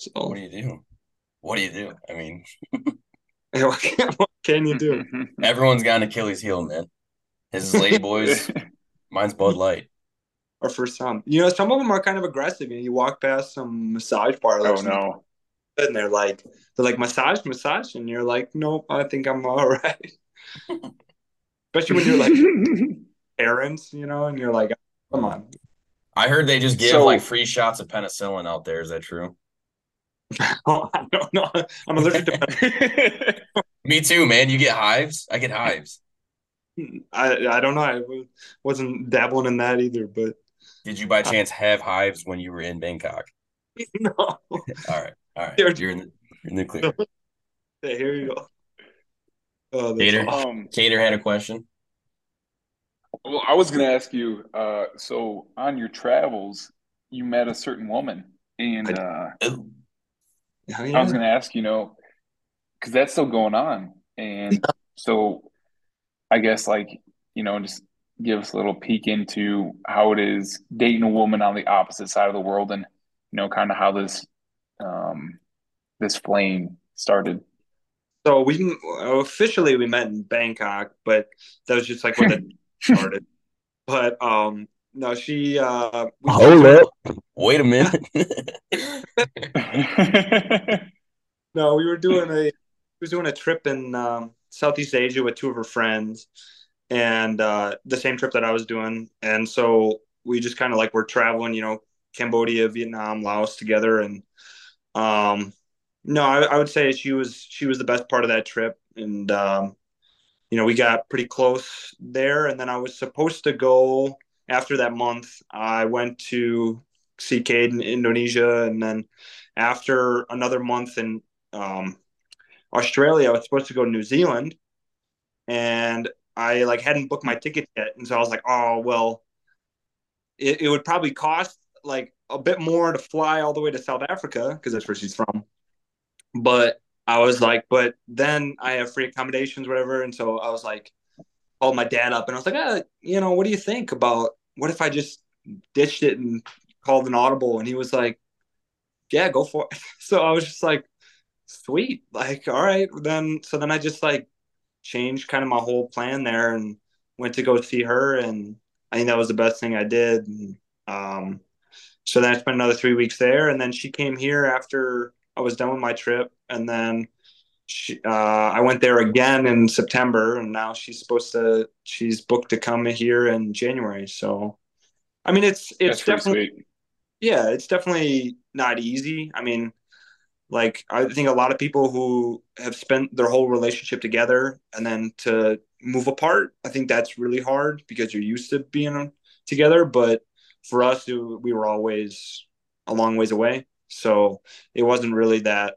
So What do you do? What do you do? I mean, what can, you do? everyone's got an Achilles heel, man. His is Lady Boys. Mine's Bud Light. Or for some, you know, some of them are kind of aggressive. You, know, you walk past some massage oh no. and they're like, they're like massage, massage, and you're like, nope, I think I'm all right. Especially when you're like parents, you know, and you're like, come on. I heard they just give So- like free shots of penicillin out there. Is that true? I don't know. I'm allergic to. Me too, man. You get hives. I get hives. I I don't know. I wasn't dabbling in that either, but Did you by chance have hives when you were in Bangkok? no. All right, all right. You're- You're in the, you're in the clear. Yeah, here you go. Oh, that's Gator? awesome. um, Cater had a question. well, I was gonna ask you. Uh, so on your travels, you met a certain woman, and uh, Ooh. I was gonna ask, you know, because that's still going on, and so I guess like you know, just give us a little peek into how it is dating a woman on the opposite side of the world, and you know, kind of how this um this flame started. So we officially we met in Bangkok, but that was just like where the started. But um, no, she uh, Hold up. Wait a minute. No, we were doing a we was doing a trip in um, Southeast Asia with two of her friends, and uh, the same trip that I was doing, and so we just kind of like were traveling, you know, Cambodia, Vietnam, Laos together, and um, no, I, I would say she was she was the best part of that trip, and um, you know, we got pretty close there, and then I was supposed to go after that month. I went to see Cade in Indonesia, and then after another month in um, Australia, I was supposed to go to New Zealand, and I like hadn't booked my ticket yet, and so I was like, oh well, it, it would probably cost like a bit more to fly all the way to South Africa because that's where she's from, but I was like, but then I have free accommodations, whatever, and so I was like, called my dad up, and I was like, ah, you know, what do you think about what if I just ditched it and called an audible, and he was like, yeah, go for it. So I was just like, sweet, like, all right, then. So then I just like changed kind of my whole plan there and went to go see her, and I think that was the best thing I did. And, um, so then I spent another three weeks there, and then she came here after I was done with my trip, and then she, uh, I went there again in September, and now she's supposed to, she's booked to come here in January. So, I mean, it's it's That's definitely yeah, it's definitely not easy. I mean, like I think a lot of people who have spent their whole relationship together and then to move apart, I think that's really hard because you're used to being together. But for us, we were always a long ways away, so it wasn't really that.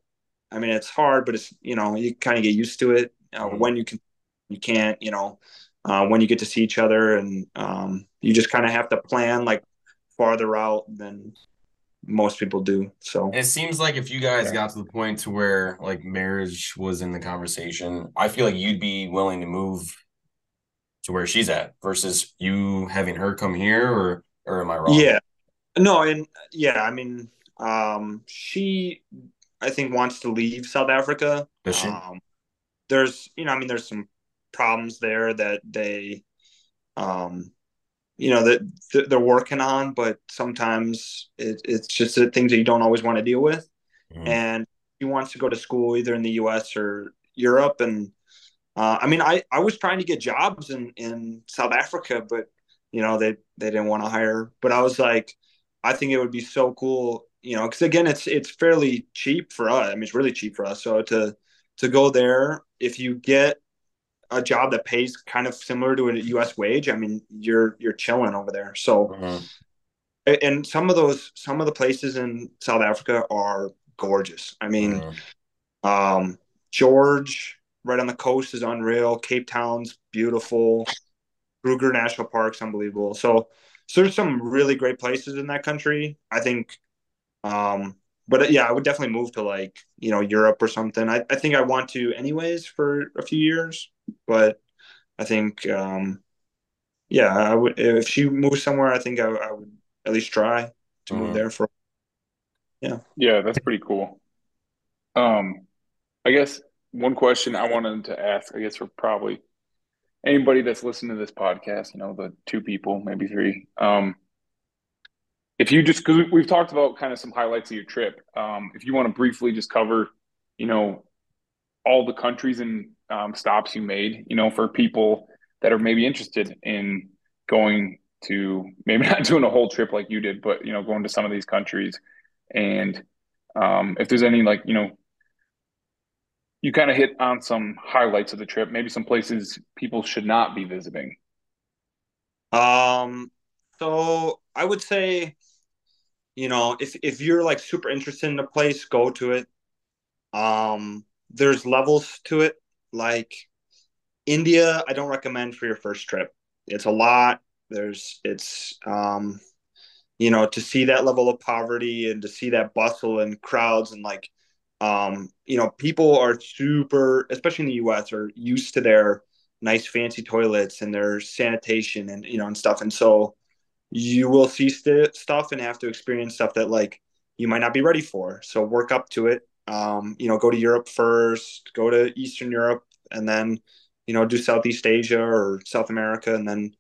I mean, it's hard, but it's you know you kind of get used to it. Uh, Mhm. When you can, you can't. You know, uh, when you get to see each other, and um, you just kind of have to plan like farther out than most people do. So it seems like if you guys Yeah. got to the point to where like marriage was in the conversation, I feel like you'd be willing to move to where she's at versus you having her come here or or am I wrong? yeah, no, and yeah, I mean, um, she I think wants to leave South Africa. Does she? Um, there's you know I mean there's some problems there that they um you know that th- they're working on, but sometimes it, it's just the things that you don't always want to deal with. Mhm. and he wants to go to school either in the U.S. or Europe. And uh, I mean, I, I was trying to get jobs in, in South Africa, but you know they they didn't want to hire. But I was like, I think it would be so cool, you know, because again, it's it's fairly cheap for us. I mean, it's really cheap for us. So to to go there, if you get a job that pays kind of similar to a U.S. wage, I mean, you're you're chilling over there. So Mhm. and some of those some of the places in South Africa are gorgeous. I mean, Mhm. um, George right on the coast is unreal. Cape Town's beautiful. Kruger National Park's unbelievable. So so there's some really great places in that country. I think, um, but yeah, I would definitely move to like you know Europe or something. I, I think I want to anyways for a few years, but I think um, yeah, I would if she moves somewhere. I think I, I would at least try to move Mhm. there for. Yeah. Yeah, that's pretty cool. Um, I guess one question I wanted to ask, I guess for probably anybody that's listening to this podcast, you know, the two people, maybe three. Um, if you just because we've talked about kind of some highlights of your trip, um, if you want to briefly just cover, you know, all the countries and um, stops you made, you know, for people that are maybe interested in going to maybe not doing a whole trip like you did, but you know, going to some of these countries, and um, if there's any like you know you kind of hit on some highlights of the trip, maybe some places people should not be visiting. Um. So I would say, you know, if if you're like super interested in a place, go to it. Um. There's levels to it. Like India, I don't recommend for your first trip. It's a lot. There's it's um you know to see that level of poverty and to see that bustle and crowds and like um you know people are super especially in the US are used to their nice fancy toilets and their sanitation and you know and stuff and so you will see st- stuff and have to experience stuff that like you might not be ready for so work up to it um you know go to Europe first go to Eastern Europe and then you know do Southeast Asia or South America and then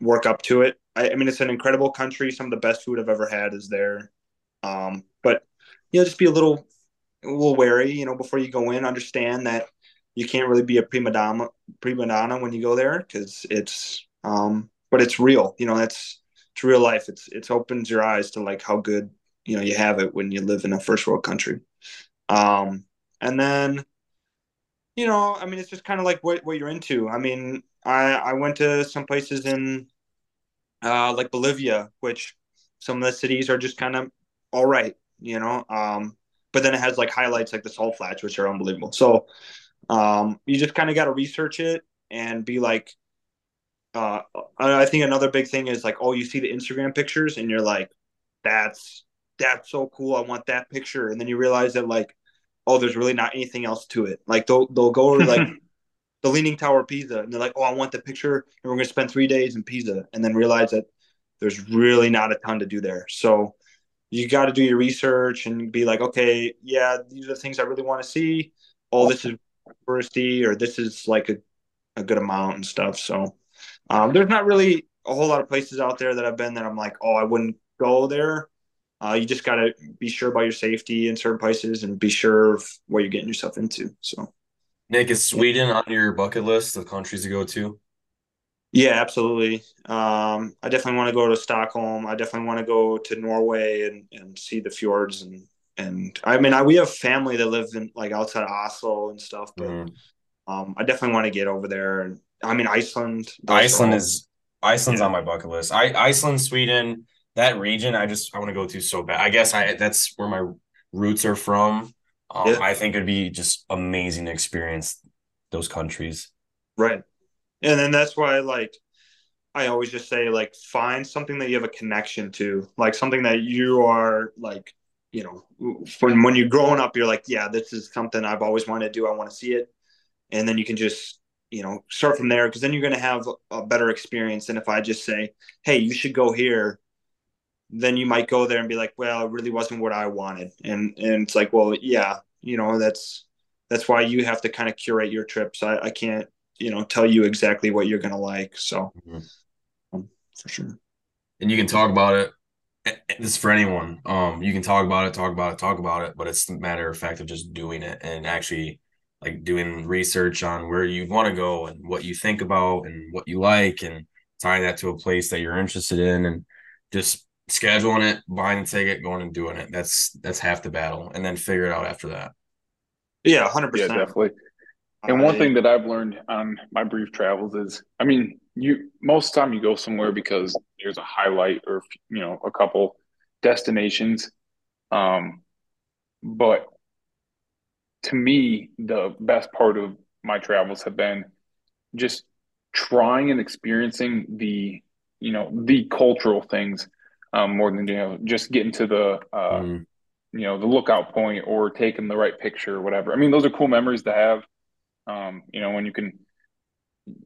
work up to it. I, I mean, it's an incredible country. Some of the best food I've ever had is there. Um, but you know, just be a little, a little wary. You know, before you go in, understand that you can't really be a prima donna, prima donna when you go there because it's, um, but it's real. You know, that's it's real life. It's it's opens your eyes to like how good you know you have it when you live in a first world country. Um, and then you know, I mean, it's just kind of like what what you're into. I mean, I I went to some places in uh, like Bolivia, which some of the cities are just kind of all right, you know. Um, but then it has like highlights like the salt flats, which are unbelievable. So um, you just kind of got to research it and be like, uh, I think another big thing is like, oh, you see the Instagram pictures and you're like, that's that's so cool. I want that picture, and then you realize that like, oh, there's really not anything else to it. Like they'll they'll go to like the Leaning Tower of Pisa, and they're like, oh, I want the picture, and we're gonna spend three days in Pisa, and then realize that there's really not a ton to do there. So you got to do your research and be like, okay, yeah, these are the things I really want to see. Oh, this is touristy, or this is like a, a good amount and stuff. So um, there's not really a whole lot of places out there that I've been that I'm like, oh, I wouldn't go there. Uh, you just got to be sure about your safety in certain places and be sure of what you're getting yourself into. So, Nick, is Sweden on your bucket list of countries to go to? yeah, absolutely. Um, I definitely want to go to Stockholm. I definitely want to go to Norway and, and see the fjords and and I mean, I, we have family that live in like outside of Oslo and stuff, but Mhm. um, I definitely want to get over there. And I mean, Iceland. Iceland is Iceland's Yeah. on my bucket list. I Iceland, Sweden, that region, I just I want to go to so bad. I guess I that's where my roots are from. Um, Yeah. I think it'd be just amazing to experience those countries. Right. And then that's why like I always just say like find something that you have a connection to, like something that you are like, you know, when when you're growing up, you're like, yeah, this is something I've always wanted to do. I want to see it. And then you can just, you know, start from there because then you're going to have a better experience than if I just say, hey, you should go here. Then you might go there and be like, well, it really wasn't what I wanted. And and it's like, well, yeah, you know, that's that's why you have to kind of curate your trips. I, I can't you know tell you exactly what you're gonna like. So Mhm. um, for sure. And you can talk about it. This is for anyone. Um, you can talk about it, talk about it, talk about it, but it's the matter of fact of just doing it and actually like doing research on where you want to go and what you think about and what you like and tying that to a place that you're interested in and just scheduling it, buying a ticket, going and doing it. That's that's half the battle, and then figure it out after that. Yeah, hundred Yeah, percent. definitely. And one thing that I've learned on my brief travels is, I mean, you most of the time you go somewhere because there's a highlight or you know a couple destinations, um, but to me, the best part of my travels have been just trying and experiencing the you know the cultural things um, more than you know just getting to the uh, Mhm. you know the lookout point or taking the right picture or whatever. I mean, those are cool memories to have. Um, you know, when you can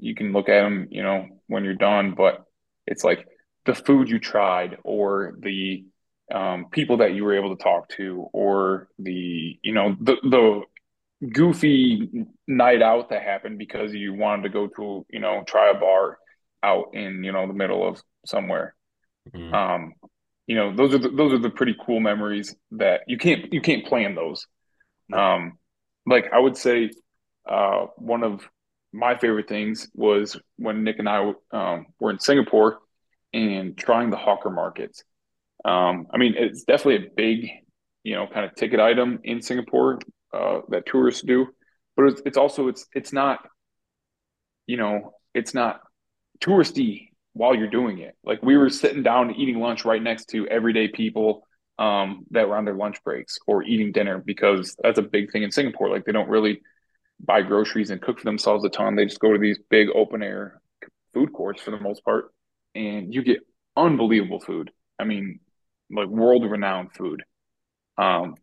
you can look at them, you know, when you're done, but it's like the food you tried or the um, people that you were able to talk to or the you know the the goofy night out that happened because you wanted to go to you know try a bar out in you know the middle of somewhere. Mhm. um you know those are the, those are the pretty cool memories that you can't you can't plan those. Um like i would say uh one of my favorite things was when nick and i um, were in singapore and trying the hawker markets um i mean it's definitely a big you know kind of ticket item in singapore uh that tourists do but it's, it's also it's it's not you know it's not touristy while you're doing it. Like we were sitting down eating lunch right next to everyday people um, that were on their lunch breaks or eating dinner because that's a big thing in Singapore. Like they don't really buy groceries and cook for themselves a ton. They just go to these big open air food courts for the most part, and you get unbelievable food. I mean, like world renowned food. Um,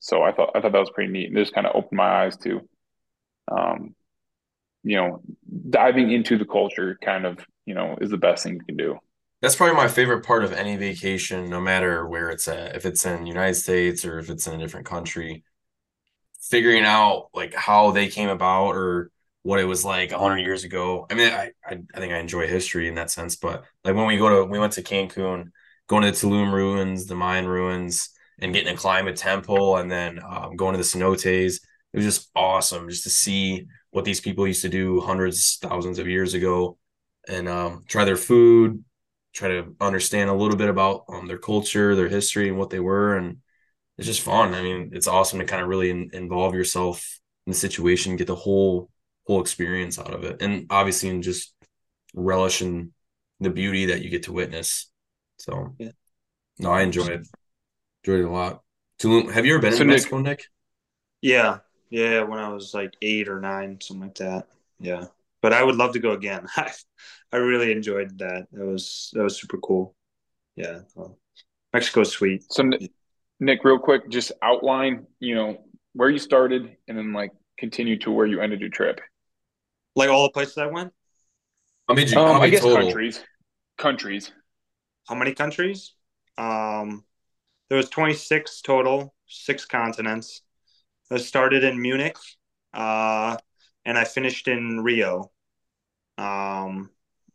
so I thought I thought that was pretty neat, and just kind of opened my eyes to, um, you know, diving into the culture. Kind of, you know, is the best thing you can do. That's probably my favorite part of any vacation, no matter where it's at, if it's in United States or if it's in a different country. Figuring out like how they came about or what it was like a hundred years ago. I mean, I, I I think I enjoy history in that sense, but like when we go to we went to Cancun, going to the Tulum ruins, the Mayan ruins, and getting to climb a temple, and then um, going to the cenotes. It was just awesome just to see what these people used to do hundreds, thousands of years ago, and um, try their food, try to understand a little bit about um, their culture, their history, and what they were, and it's just fun. I mean, it's awesome to kind of really in, involve yourself in the situation, get the whole whole experience out of it, and obviously, and just relish in the beauty that you get to witness. So, Yeah. no, I enjoy it. Enjoyed it a lot. Tulum, have you ever been So, in Nick- Mexico, Nick? Yeah, yeah. When I was like eight or nine, something like that. Yeah, but I would love to go again. I, I really enjoyed that. That was that was super cool. Yeah, well, Mexico's sweet. So, Nick, Nick, real quick, just outline, you know, where you started and then like continue to where you ended your trip. Like all the places I went. How many? how Um, I many guess total? countries, countries. How many countries? Um, there was 26 total, six continents. I started in Munich, uh, and I finished in Rio. Um,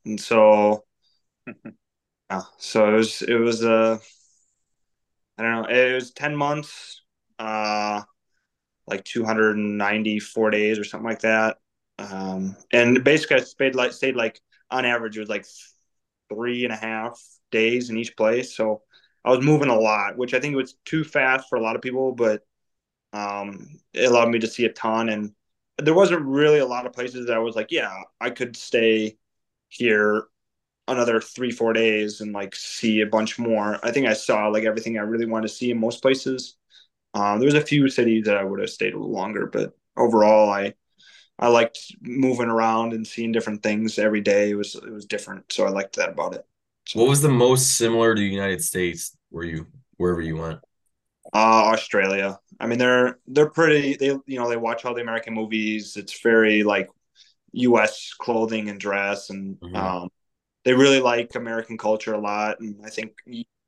and so, yeah, so it was it was uh, I don't know, it was 10 months, uh, like 294 days or something like that. Um, and basically I stayed like stayed like on average it was like three and a half days in each place. So I was moving a lot, which I think was too fast for a lot of people, but um, it allowed me to see a ton. And there wasn't really a lot of places that I was like, yeah, I could stay here another three, four days and like see a bunch more. I think I saw like everything I really wanted to see in most places. Um, there was a few cities that I would have stayed a little longer, but overall, I I liked moving around and seeing different things every day. It was it was different, so I liked that about it. What was the most similar to the United States where you wherever you went? uh, Australia? I mean, they're they're pretty. They you know they watch all the American movies. It's very like U.S. clothing and dress, and Mhm. um, they really like American culture a lot. And I think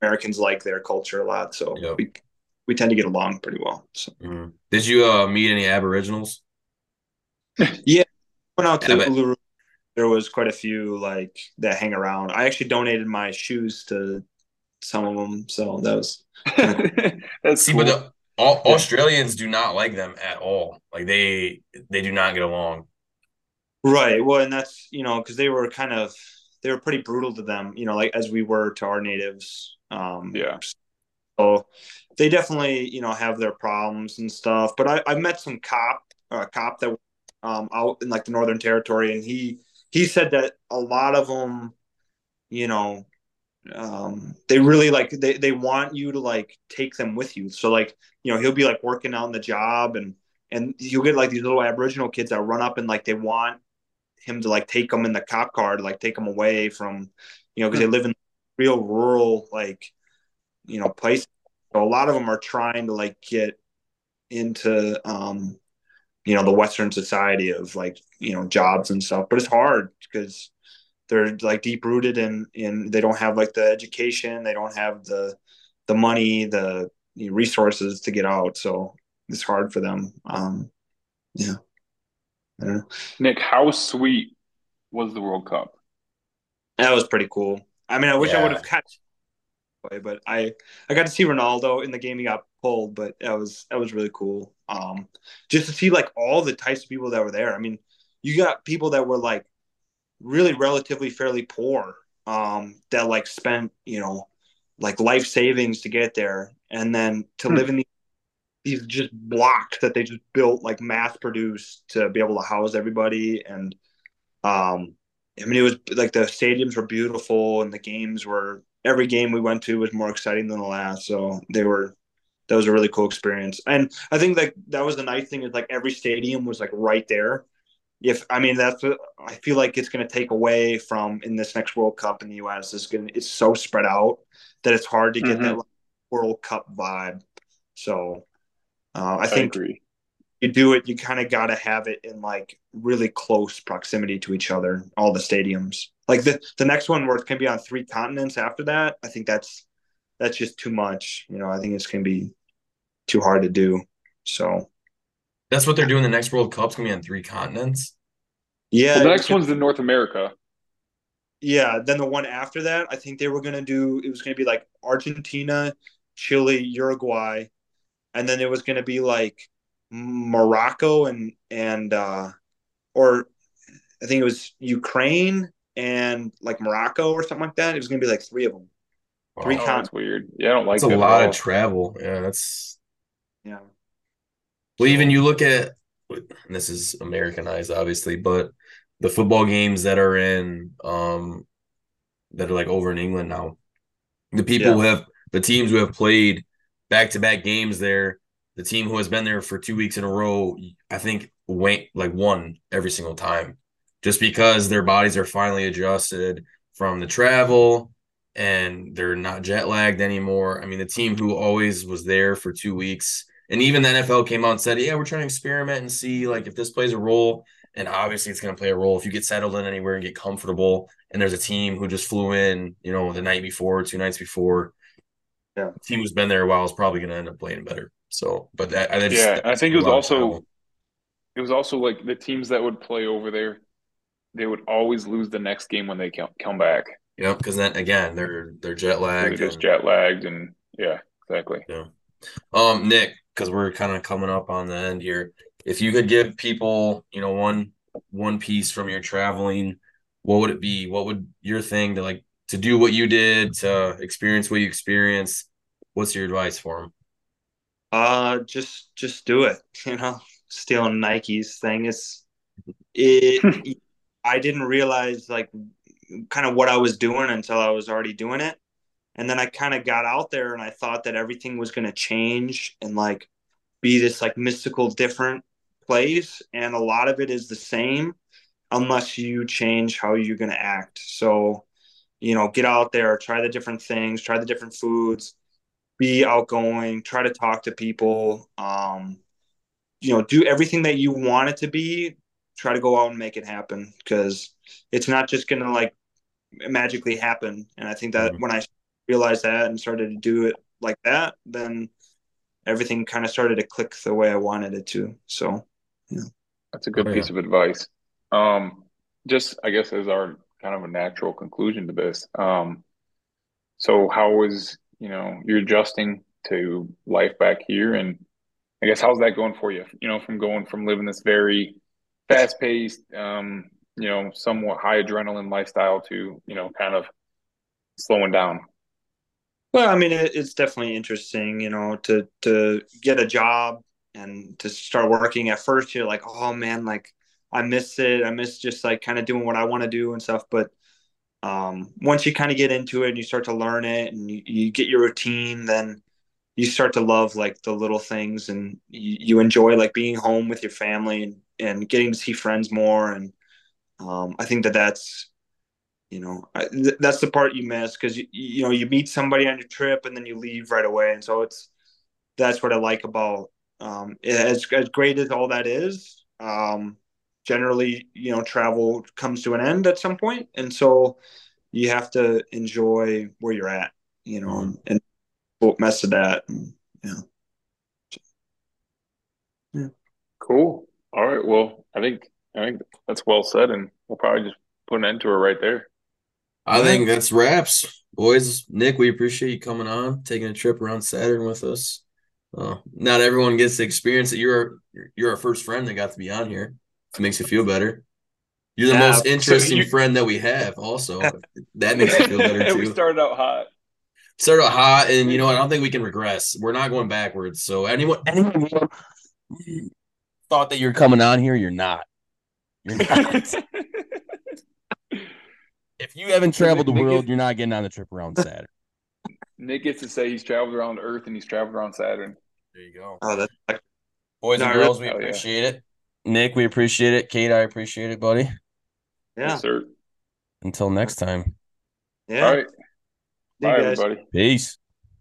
Americans like their culture a lot. So Yep. we we tend to get along pretty well. So Mhm. Did you uh, meet any Aboriginals? Yeah, went out to Uluru. There was quite a few like that hang around. I actually donated my shoes to some of them, so that was That's See, cool. but the, all, Australians do not like them at all. Like they they do not get along. right. Well, and that's you know because they were kind of they were pretty brutal to them, you know, like as we were to our natives. Um, Yeah. So they definitely you know have their problems and stuff. But I I met some cop a cop that um out in like the Northern Territory, and he he said that a lot of them, you know, um, they really like they, they want you to like take them with you. So like, you know, he'll be like working on the job and and you'll get like these little Aboriginal kids that run up and like they want him to like take them in the cop car to like take them away from, you know, because they live in real rural like you know places. So a lot of them are trying to like get into um, you know the Western society of like you know jobs and stuff, but it's hard because they're like deep rooted in in they don't have like the education, they don't have the the money, the, the resources to get out, so it's hard for them. Um, yeah. Nick, how sweet was the World Cup? That was pretty cool. I mean, I wish yeah. I would have catch but I I got to see Ronaldo in the game. He got pulled, but that was that was really cool. Um, just to see like all the types of people that were there. I mean, you got people that were like really relatively fairly poor, um, that like spent you know like life savings to get there, and then to hmm. live in these these just blocks that they just built like mass produced to be able to house everybody and um I mean it was like the stadiums were beautiful and the games were every game we went to was more exciting than the last. So they were that was a really cool experience. And I think that that was the nice thing is like every stadium was like right there. If I mean that's what, I feel like it's going to take away from in this next World Cup in the U.S. is going it's so spread out that it's hard to get mm-hmm. that like, World Cup vibe. So uh, I think I you do it, you kind of got to have it in like really close proximity to each other, all the stadiums. Like the the next one where it's gonna be on three continents after that, I think that's that's just too much. You know, I think it's gonna be too hard to do. So that's what they're doing. The next World Cup's gonna be on three continents. Yeah, well, the next one's in North America. Yeah, then the one after that, I think they were gonna do. It was gonna be like Argentina, Chile, Uruguay, and then it was gonna be like Morocco and and uh, or I think it was Ukraine and like Morocco or something like that. It was gonna be like three of them. Wow, three That's weird. Yeah, I don't like. It's a lot of travel. Yeah, that's. Yeah. Well, even you look at this is Americanized, obviously, but the football games that are in um that are like over in England now, the people yeah. who have the teams who have played back to back games there, the team who has been there for two weeks in a row, I think went like won every single time just because their bodies are finally adjusted from the travel and they're not jet lagged anymore. I mean, the team who always was there for two weeks, and even the NFL came out and said, "Yeah, we're trying to experiment and see like if this plays a role." And obviously, it's going to play a role if you get settled in anywhere and get comfortable. And there's a team who just flew in, you know, the night before, two nights before. Yeah, the team who's been there a while is probably going to end up playing better. So, but that, I just, yeah, I think it was also, it was also like the teams that would play over there they would always lose the next game when they come back. Yeah, because then again they're they're jet lagged. They're just jet lagged, and yeah, exactly. Yeah. Um, Nick, because we're kind of coming up on the end here. If you could give people, you know, one one piece from your traveling, what would it be? What would your thing to like to do what you did to experience what you experienced? What's your advice for them? Uh, just just do it. You know, stealing Nike's thing is it. I didn't realize like kind of what I was doing until I was already doing it. And then I kind of got out there and I thought that everything was going to change and like be this like mystical different place. And a lot of it is the same unless you change how you're going to act. So, you know, get out there, try the different things, try the different foods, be outgoing, try to talk to people. Um, you know, do everything that you want it to be, try to go out and make it happen because it's not just going to like magically happen. And I think that mm-hmm. when I realized that and started to do it like that, then everything kind of started to click the way I wanted it to. So, yeah. That's a good oh, piece yeah. of advice. Um, just, I guess, as our kind of a natural conclusion to this. Um, so, how was, you know, you're adjusting to life back here? And I guess, how's that going for you? You know, from going from living this very fast paced, um, you know, somewhat high adrenaline lifestyle to, you know, kind of slowing down? Well, I mean, it, it's definitely interesting, you know, to to get a job and to start working. At first, you're like, oh man, like I miss it. I miss just like kind of doing what I want to do and stuff. But um, once you kind of get into it and you start to learn it and you, you get your routine, then you start to love like the little things and you, you enjoy like being home with your family and and getting to see friends more. And um, I think that that's You know, I, th- that's the part you miss because you you know you meet somebody on your trip and then you leave right away, and so it's that's what I like about um, as as great as all that is. Um, generally, you know, travel comes to an end at some point, and so you have to enjoy where you're at, you know, and, don't mess with that. And, yeah. Cool. All right. Well, I think I think that's well said, and we'll probably just put an end to it right there. I think that's wraps, boys. Nick, we appreciate you coming on, taking a trip around Saturn with us. Uh, not everyone gets the experience that You're you're our first friend that got to be on here. It makes you feel better. You're the Yeah, most so interesting you- friend that we have. Also, that makes you feel better And we started out hot. Started out hot, and you know what? I don't think we can regress. We're not going backwards. So anyone, anyone who thought that you're coming on here, you're not. You're not. if you haven't traveled the Nick is- world, you're not getting on the trip around Saturn. Nick gets to say he's traveled around Earth and he's traveled around Saturn. There you go. Oh, that's Boys and No, girls, we really- Oh, yeah. appreciate it. Nick, we appreciate it. Kate, I appreciate it, buddy. yeah, Yes, sir. Until next time. yeah. All right. See Bye, everybody. Peace.